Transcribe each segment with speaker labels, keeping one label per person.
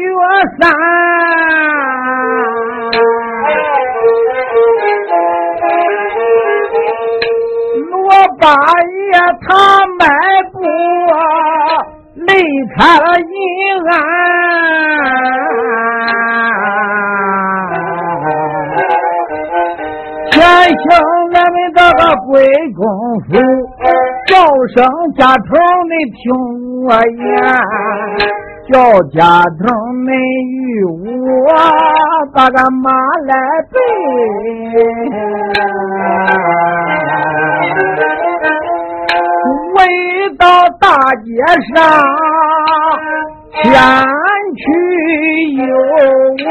Speaker 1: 月三。罗八爷他迈步离开了银安。天兄，咱们这个贵公府，叫声家头你听我言，叫家头你与我把个马来背。回到大街上，前去游玩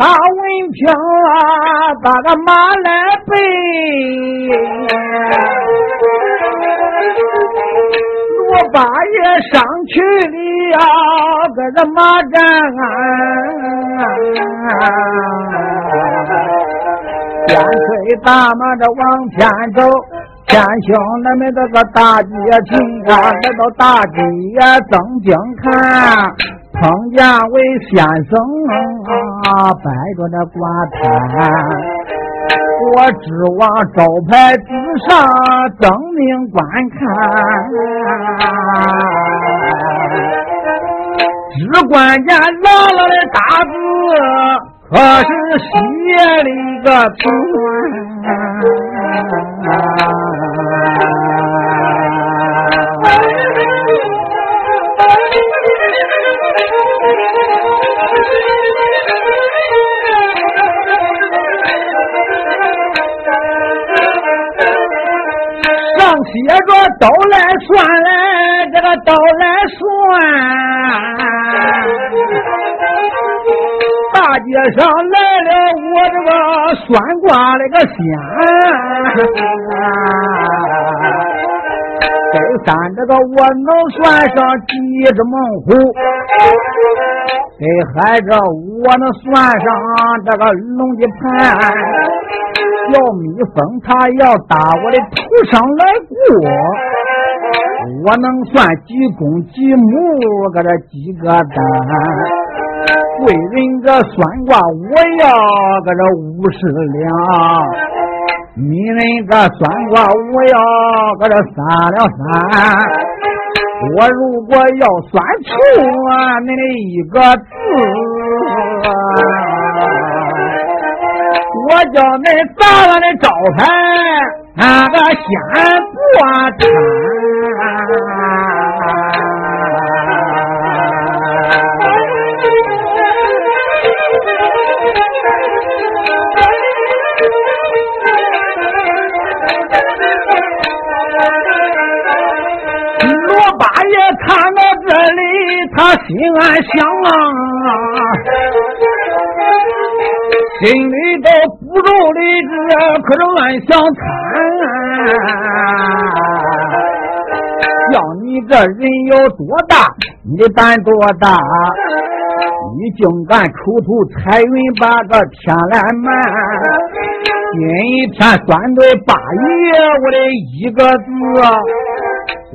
Speaker 1: 他闻听了，把个马来背。罗八爷上去了，搁这马站，边催大马的往前走。天兄，咱们这个大街亭啊，来到大街正经看。碰见位先生啊，摆着那挂摊，我指往招牌之上正明观看，只关见老老的大字，可是写了一个平算。大街上来了我这个算卦那个仙，这三这个我能算上几只猛虎，给孩子我能算上这个龙的盘。要蜜蜂，它要打我的头上来过，我能算几公几母，搁这几个蛋。贵人个算卦，我要搁这五十两；名人个算卦，我要搁这三两三。我如果要算出你的一个字。我叫恁砸了那招牌，那个先过摊。心安想啊。心里头不住的这可是俺想惨，叫你这人有多大，你胆多大，你竟敢出头彩云把个天来瞒。今天算对八爷我的一个字，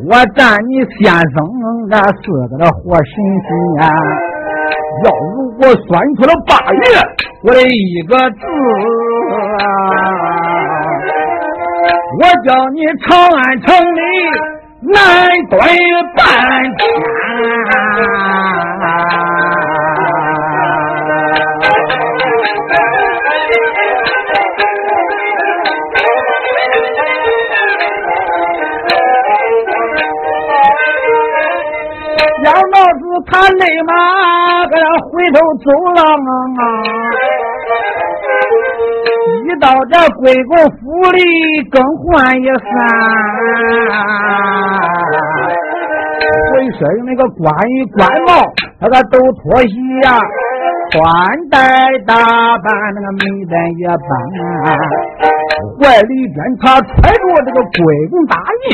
Speaker 1: 我占你先生那四个的活神仙呀！要如果算出了八月。我的一个字，我叫你长安城里难蹲半天。他累嘛，搁这回头走了啊。一到这贵公府里更换一番，回身那个官衣官帽，他个都脱鞋呀。穿戴打扮那个美得也般，怀里边他揣着这个贵重大印，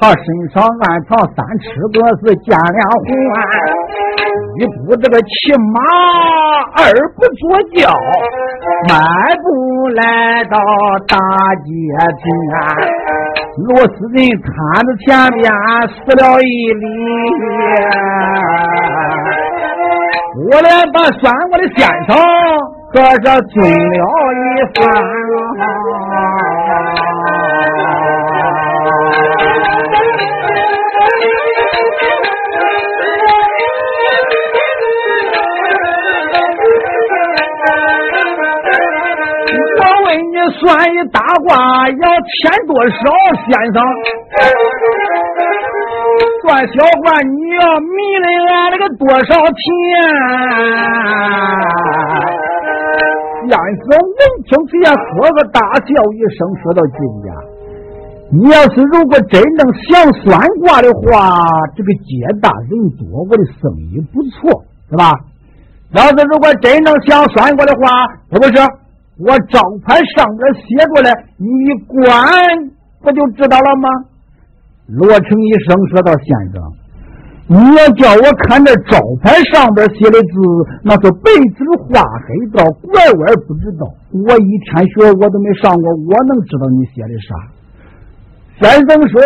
Speaker 1: 他身上暗藏三尺个是见两环，一步这个骑马二不坐轿，迈步来到大街前，罗斯人摊子前边死了一礼。我俩把算我的先生可是尊了一番。我问你算一大卦要钱多少，先生？算小话，你要迷了俺那个多少钱？先生闻听此言，呵呵大笑一声，说道：“君家，你要是如果真正想算卦的话，这个街大人多，我的生意不错，是吧？要是如果真正想算卦的话，是不是？我招牌上边写着了，你管不就知道了吗？”罗成一声说道：“先生，你要叫我看这招牌上边写的字，那是白纸画黑道，拐弯不知道。我一天学我都没上过，我能知道你写的啥？”先生说：“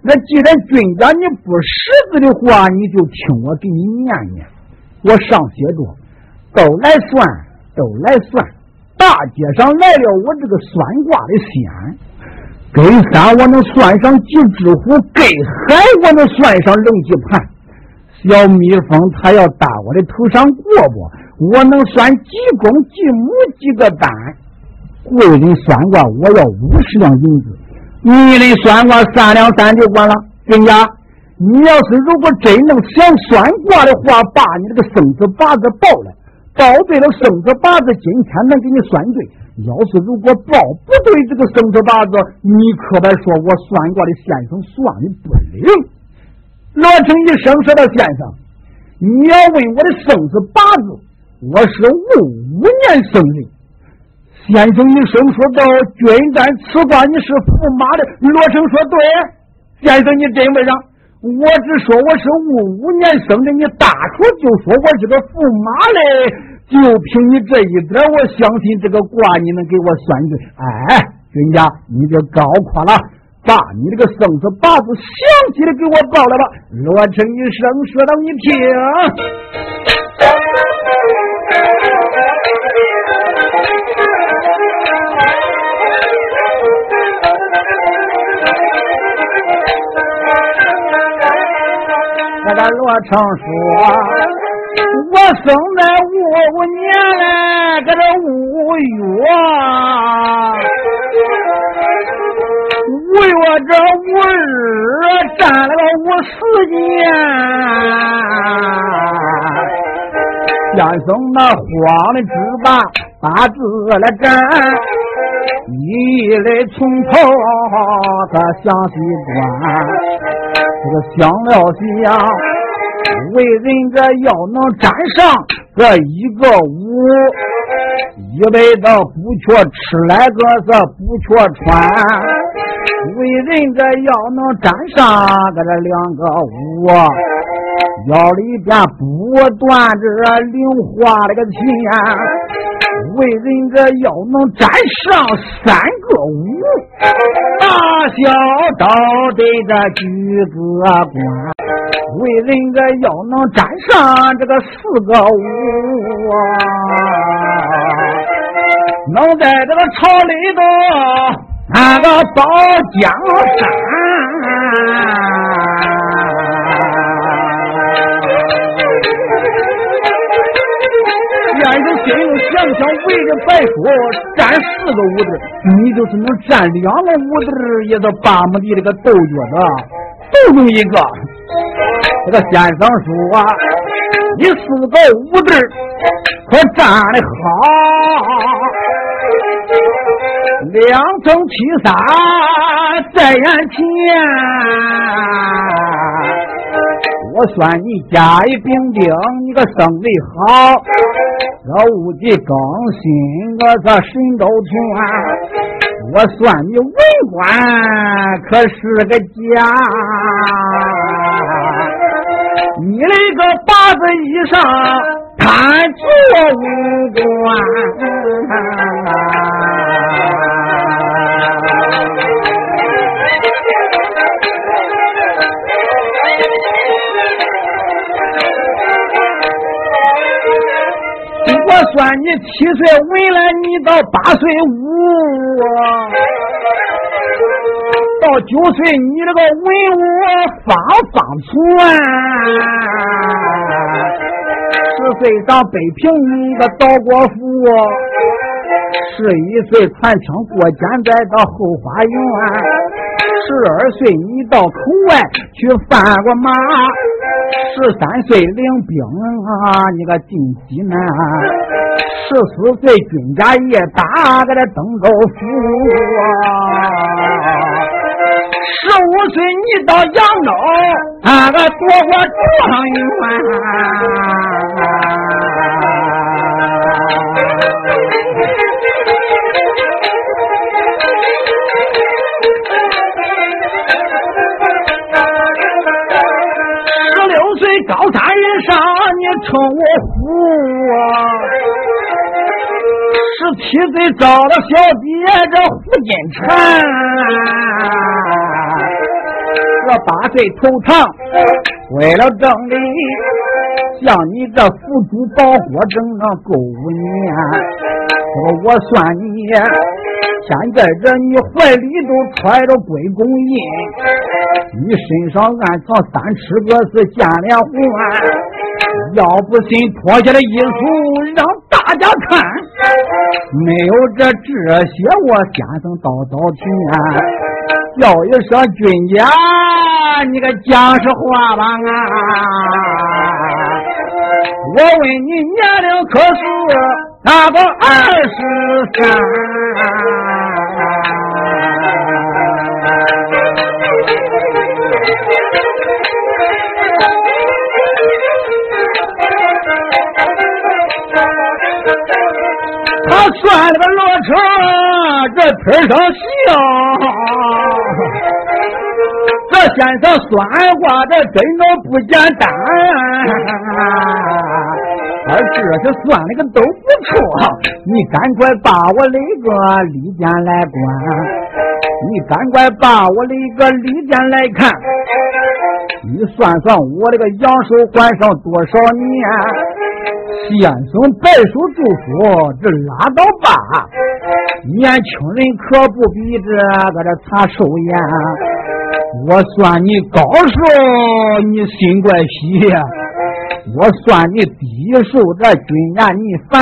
Speaker 1: 那既然军家你不识字的话，你就听我给你念念。我上写着，都来算，都来算。大街上来了我这个算卦的仙。”给山我能算上几只虎，给海我能算上龙几盘。小蜜蜂它要打我的头上过不？我能算几公几母几个蛋。贵人算卦我要五十两银子，你的算卦三两三就管了。人家，你要是如果真能想算卦的话，把你这个生子八字报来，报对了生子八字，今天能给你算对。要是如果报不对这个生辰八字，你可别说我算卦的先生算的不灵。罗成一生说道：“先生，你要问我的生辰八字，我是戊午年生的。”先生一生说道：“君占此卦你是驸马的。”罗成说：“对，先生你真问上，我只说我是戊午年生的，你大出就说我是个驸马嘞。”就凭你这一点，我相信这个卦你能给我算准。哎，军家，你就高夸了，把你这个生子八字详细的给我报了吧。罗成一声说道：“你听，那个罗成说。”我生在五五年嘞，搁这五月，五月这五日占了个五十年，先生那慌的只把八字来占，一来从头他详细观，这个想了想。为人这要能沾上这一个五，一辈子不缺吃来个是不缺穿。为人这要能沾上个这两个五，腰里边不断这零花那个钱。为人这要能沾上三个五，大小都得这举个官。为人这要能沾上这个四个五啊，能在这个朝里头那个保江山。先生心里想想，为着白说占四个屋子，你就是能占两个屋子，也是八亩地这个豆角子，都用一个。这个先生说，你四个五字可站的好，两层七三在眼前。我算你甲乙丙丁，你个生的好。这戊己庚辛，我这神都全。我算你文官可是个假。你那个八字以上贪做武官。我算你七岁为了，你到八岁武，到九岁你这个文武方方全，十岁上北平你个到国府，十一岁传枪过肩再到后花园，十二岁你到口外去翻过马。十三岁领兵啊，你个进西南；十四岁军家也打个这登州府啊；十五岁你到扬州，俺个夺过状元。高山人上，你称我虎啊。十七岁找了小爹，这胡金蝉。我八岁投唐，为了正理，像你这福珠宝火整整够五年。我算你，现在这你怀里都揣着归公印。你身上暗藏三尺个是金莲环，要不信脱下来衣服让大家看，没有这这些我先生倒倒天，叫一声军家，你个讲实话吧啊！我问你年龄可是那个二十三？他算了个罗成，这腿上笑。这先生算卦这真的不简单，而这是算的个都不错。你赶快把我那个礼监来关，你赶快把我那个礼监来看。你算算我这个阳寿还上多少年？先生白手祝福，这拉倒吧。年轻人可不比这个这查寿言。我算你高寿，你心怪喜；我算你低寿，这军年你烦。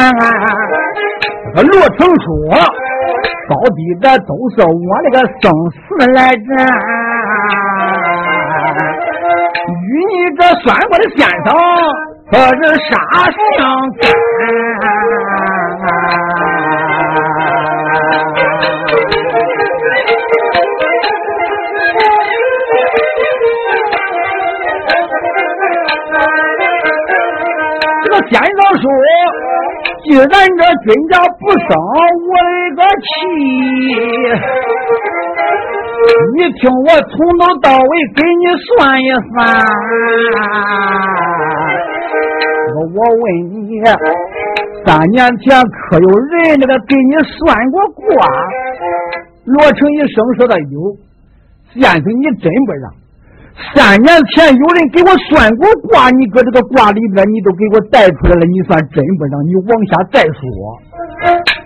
Speaker 1: 这个罗成说，到底这都是我那个生死来战。与你这算过的先生。可是啥相干？个先生说，既然这军家不生我的个气，你听我从头到尾给你算一算。我问你，三年前可有人那个给你算过卦？罗成一生说的有。先生，你真不让。三年前有人给我算过卦，你搁这个卦里边，你都给我带出来了，你算真不让。你往下再说。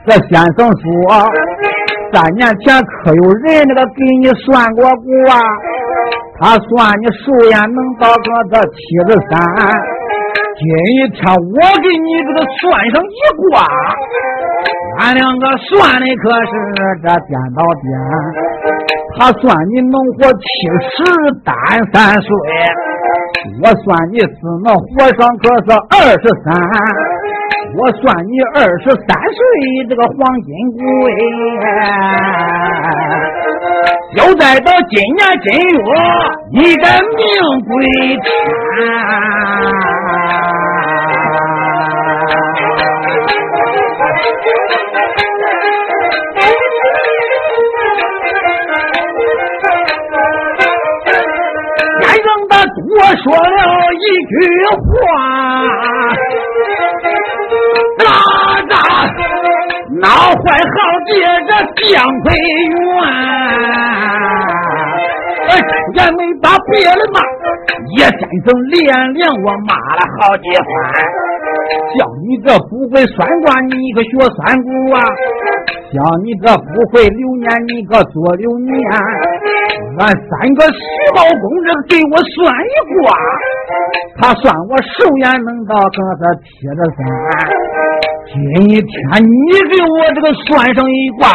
Speaker 1: 这先生说，三年前可有人那个给你算过卦？他算你寿宴能到个这七十三。今天我给你这个算上一卦，俺两个算的可是这颠倒颠。他算你能活七十单三岁，我算你只能活上可是二十三。我算你二十三岁这个黄金贵。又再到今年正月，你的命归天。我说了一句话，哪吒闹坏好姐这姜奎元，出言没把别人骂，叶先生连连我骂了好几番。叫你这不会算卦，你可学算卜啊！叫你这不会流年，你可做流年。俺三个徐茂公这给我算一卦，他算我寿元能到，可是贴着山。今天你给我这个算上一卦。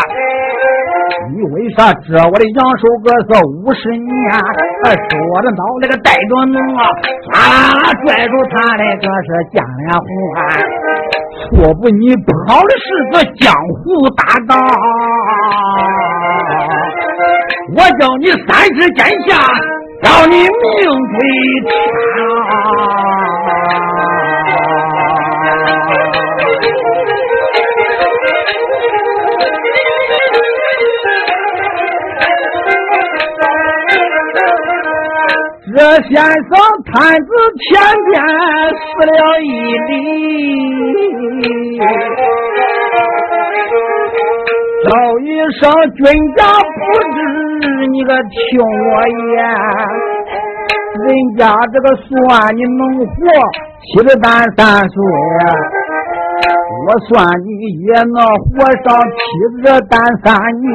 Speaker 1: 你为啥知我的阳寿可是五十年？说着闹那个带着弄啊，唰拽住他的这是江脸红。错不你跑的是个江湖大盗，我叫你三世剑下，让你命归天。这先生摊子前边死了一里，叫一声军家不知，你可听我言，人家这个算你能活七十单三岁，我算你也能活上七十单三年，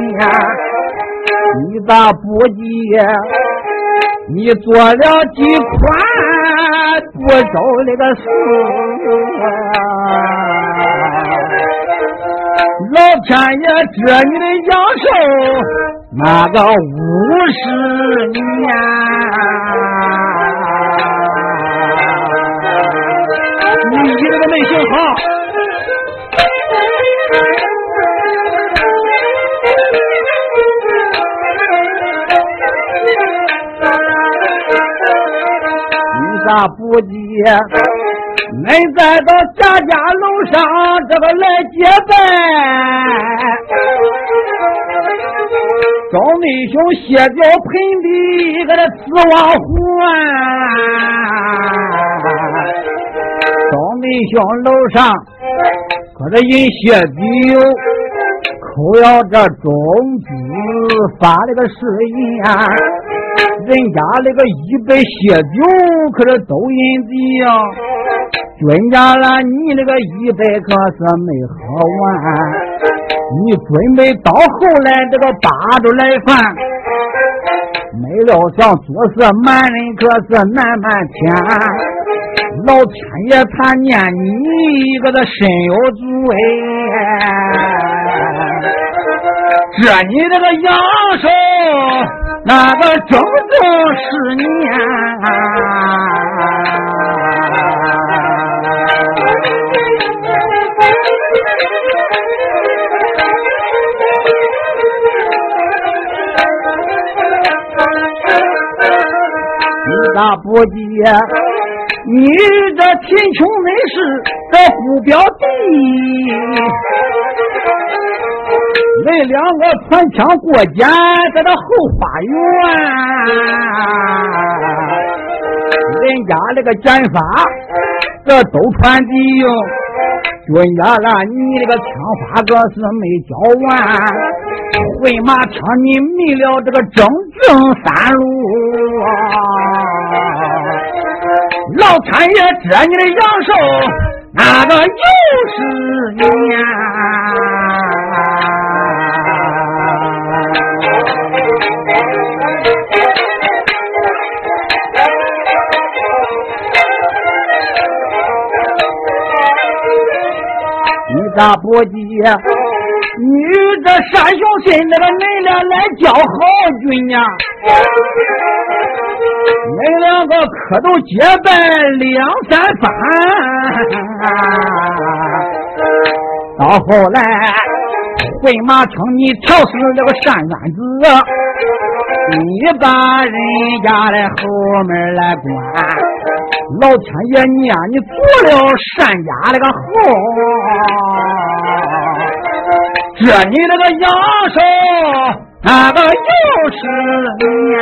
Speaker 1: 你咋不急？你做了几款不周那个事，老天爷知你的阳寿那个五十年，你这个没行好。你咋不接？恁再到家家楼上这个来结拜，赵妹兄歇脚盆地搁这死亡还，赵妹兄楼上搁这饮血酒，口咬这种子发了个誓言。人家那个一杯血酒可是都饮的呀，君家了你那个一杯可是没喝完，你准备到后来这个八着来饭，没料想做事瞒人可是难半天，老天爷他念你一个的身有主哎，这你这个阳寿。那个整整十年，那不急？你这贫穷没事，这不表弟。恁两个穿枪过肩，在这后花园，人家那个剪发，这都穿的哟。军家了，你那个枪法可是没教完，回马枪你迷了这个正正三路啊，老天爷折你的阳寿，那个又是年。咋不急？你这山雄心那个恁俩来交好军呀？恁两个可都结拜两三番，到后来回马枪你挑死那个单元子，你把人家的后门来关，老天爷你呀，你做了善家那个后，这你那个阳寿那个又是年。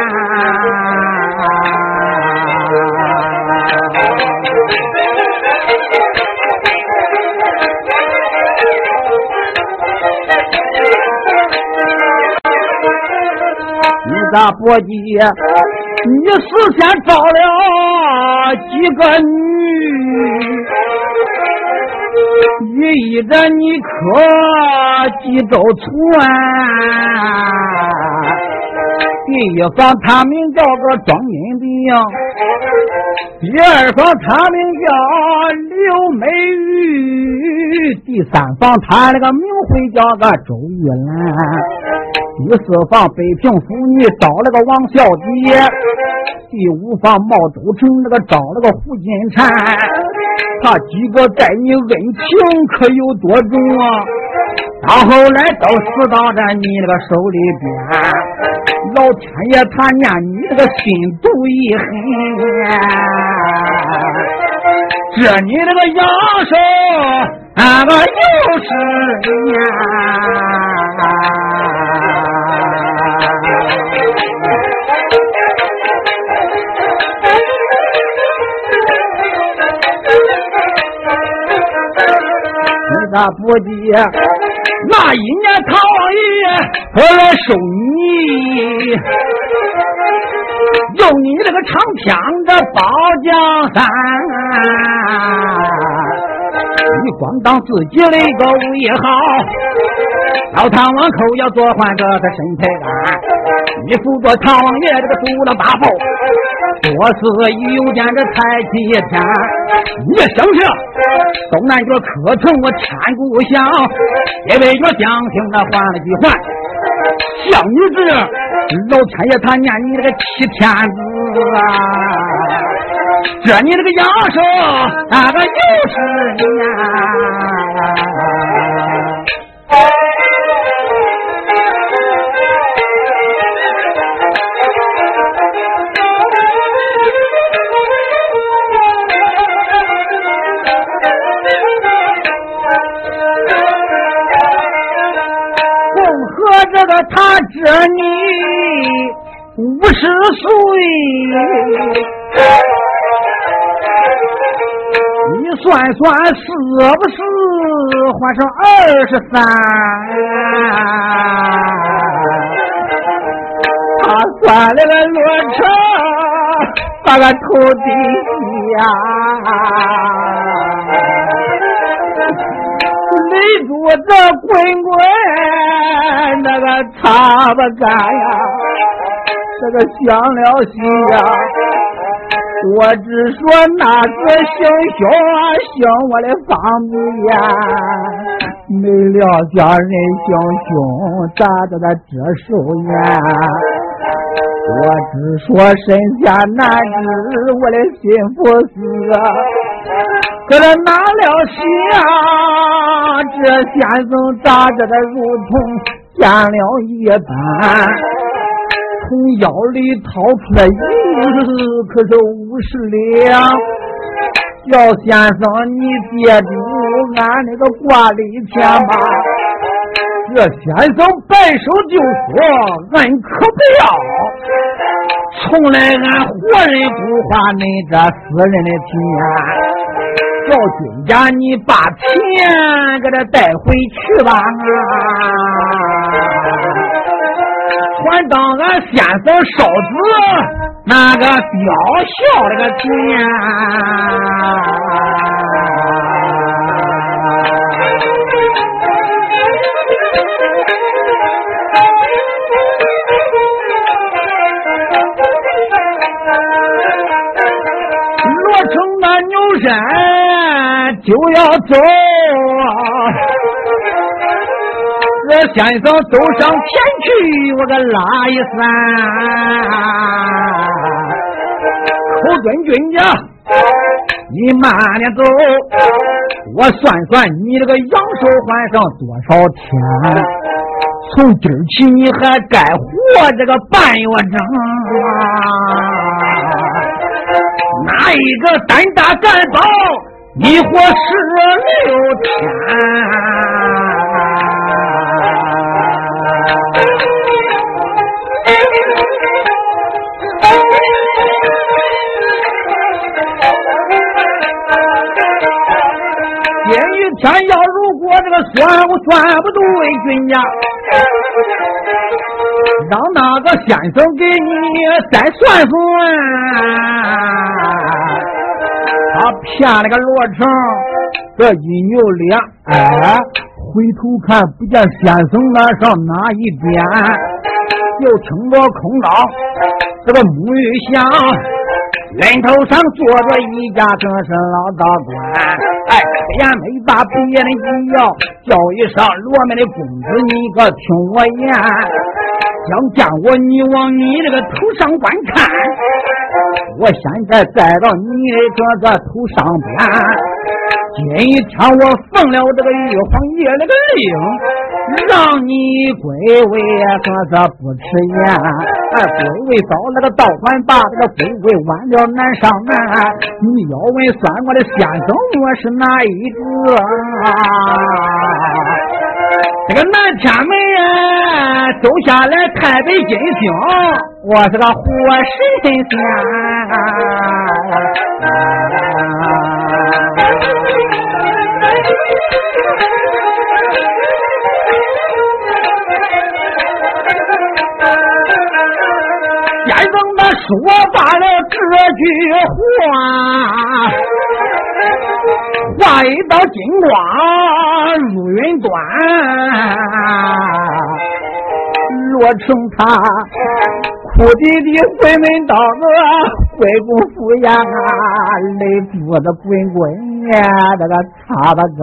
Speaker 1: 大伯姬，你事先找了几个女，依着你可记周存。第一房他名叫个庄银兵，第二房他名叫刘美玉，第三房他那个名讳叫个周玉兰。第四房北平府，你找了个王小姐；第五房茂州城，那个找了个胡金蝉。他几个待你恩情可有多重啊？到后来都死到这你那个手里边，老天爷他念你这个心毒一狠，这你这个阳寿俺个又是年。那不急，那一年唐王爷我来收你，用你这个长枪的保江山，你光当自己的一个威号，老唐王口要做换这个身配干，你辅佐唐王爷这个独了八宝。我是有见这太极天，你想想？东南角磕头我天故乡，北北角将厅那换了几换，像你这老天爷他念你这个七天子啊，这你这个阳寿那个又是年。他这你五十岁，你算算是不是换成二十三？他算了个落车，把个头低下，住这滚滚。那个擦不干呀，这个想了心呀，我只说那个行凶啊，行我的方便呀，没料想人行凶，咋的那这手眼？我只说身下难知我的心不死啊，可是拿了心啊，这先生咋着的如同。见了一般，从腰里掏出来银子，可是五十两。姚先生，你借住俺那个挂里钱吧。这先生摆手就说：“俺可不要，从来俺活人不花恁这死人的钱。”叫军家，你把钱给他带回去吧，还当俺先生烧子那个吊孝那个钱。那牛山。就要走，这先生走上前去，我个拉一伞。寇准军家，你慢点走，我算算你这个阳寿还剩多少天。从今儿起你还该活这个半月整啊！哪一个胆大敢保？你活十六天。天要如果这个算我算不对，君家让那个先生给你再算算。他骗了个罗成这一扭脸，哎，回头看不见先生那上哪一边，又听着空道这个沐浴香，人头上坐着一家正是老大官。哎，也没把别人一要，叫一声罗门的公子，你可听我言，想见我，你往你这个头上观看，我现在栽到你这个头上边。今天我奉了这个玉皇爷那个令，让你归位，可是不迟延。哎，归位早，那个道还把这个归位晚了难上难。你要问算我的先生，我是哪一个？这个南天门走下来太白金星，我是个活神仙。先生他说罢了这句话，画一道金光入云端，罗成他哭啼啼回门到个回宫府衙，泪珠子滚滚呀，这个擦把干。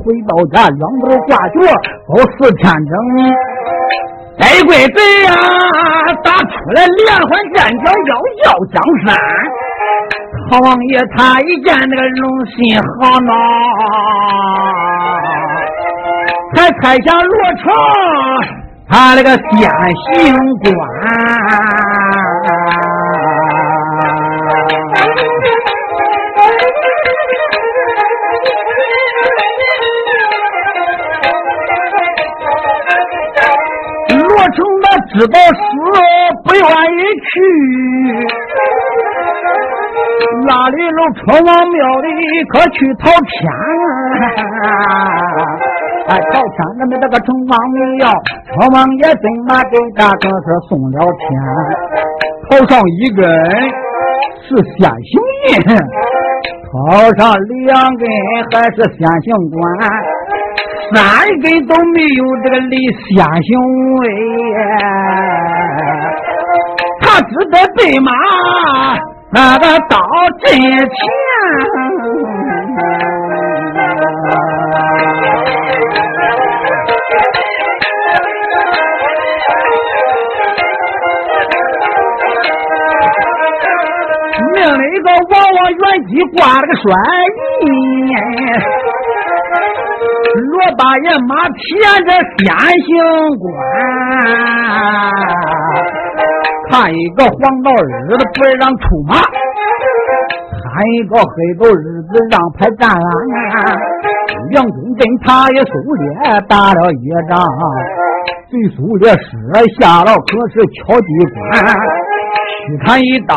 Speaker 1: 回到家，两头挂脚，都四天整。贼归贼呀，打出来连环战将要要江山。唐王爷他一见那个龙心好恼，还拆下罗成他那个先行官。罗成他知道死不愿意去，哪里路春王庙里可去讨天？哎，讨天咱们这个春王庙，春王爷真把给大哥是送了天，头上一根是先行印，头上两根还是先行官。三根都没有这个李先行位，他只得备马那个到阵前，王元吉挂了个帅印。罗大爷马撇着先行官，看一个黄道日子不让出马，看一个黑道日子让排战啊！梁中跟他也苏烈打了一仗，随苏烈射下了可是敲击关，虚砍一刀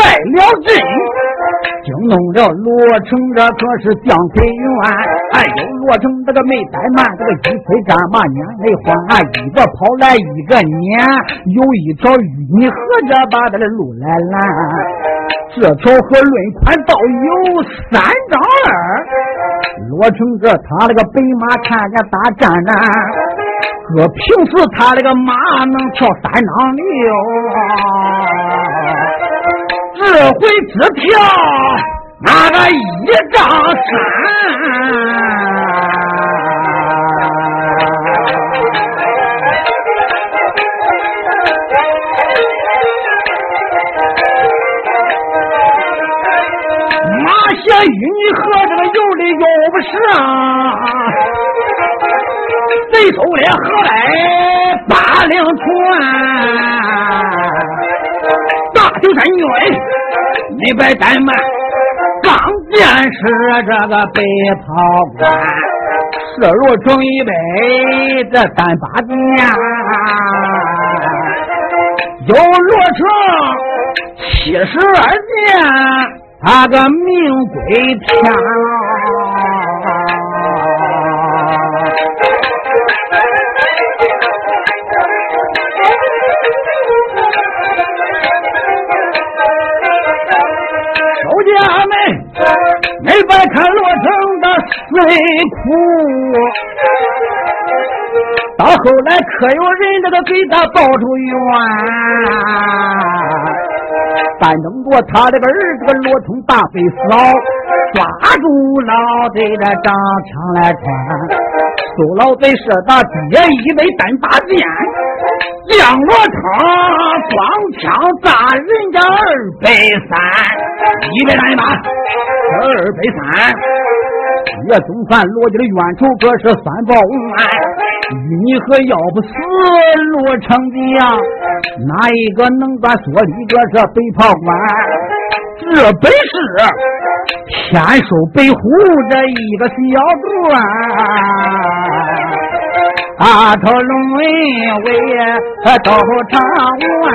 Speaker 1: 败了阵。惊动了罗成，这可是将魁元。哎呦罗成这个没怠慢，这个一催战马撵梅花，一个跑来一个撵，有一条淤泥河着把他的路来拦。这条河论宽到有三丈二。罗成这他那个白马看见打战呢，搁平时他那个马能跳三丈六。这回只跳那个一丈山，马鞋与你和这个有理有不上。没收了河来八两船，大秀山军你别怠慢，刚见识这个白袍官，射入城一百这三八箭，又落成七十二箭。他个命归天，家们没白看罗成的水库，到后来可有人这个给他报出冤。但等着他这个儿子个罗通大飞扫，抓住老贼的长枪来穿，苏老贼射他爹一枚单大箭，将罗通双枪炸人家二百三，一百单马二百三，岳宗范罗家的冤仇可是三报五案。你和要不死罗成的呀，哪一个能把说理个这北炮关？这本是天收北虎这一个小段，大头龙尾啊呀都唱完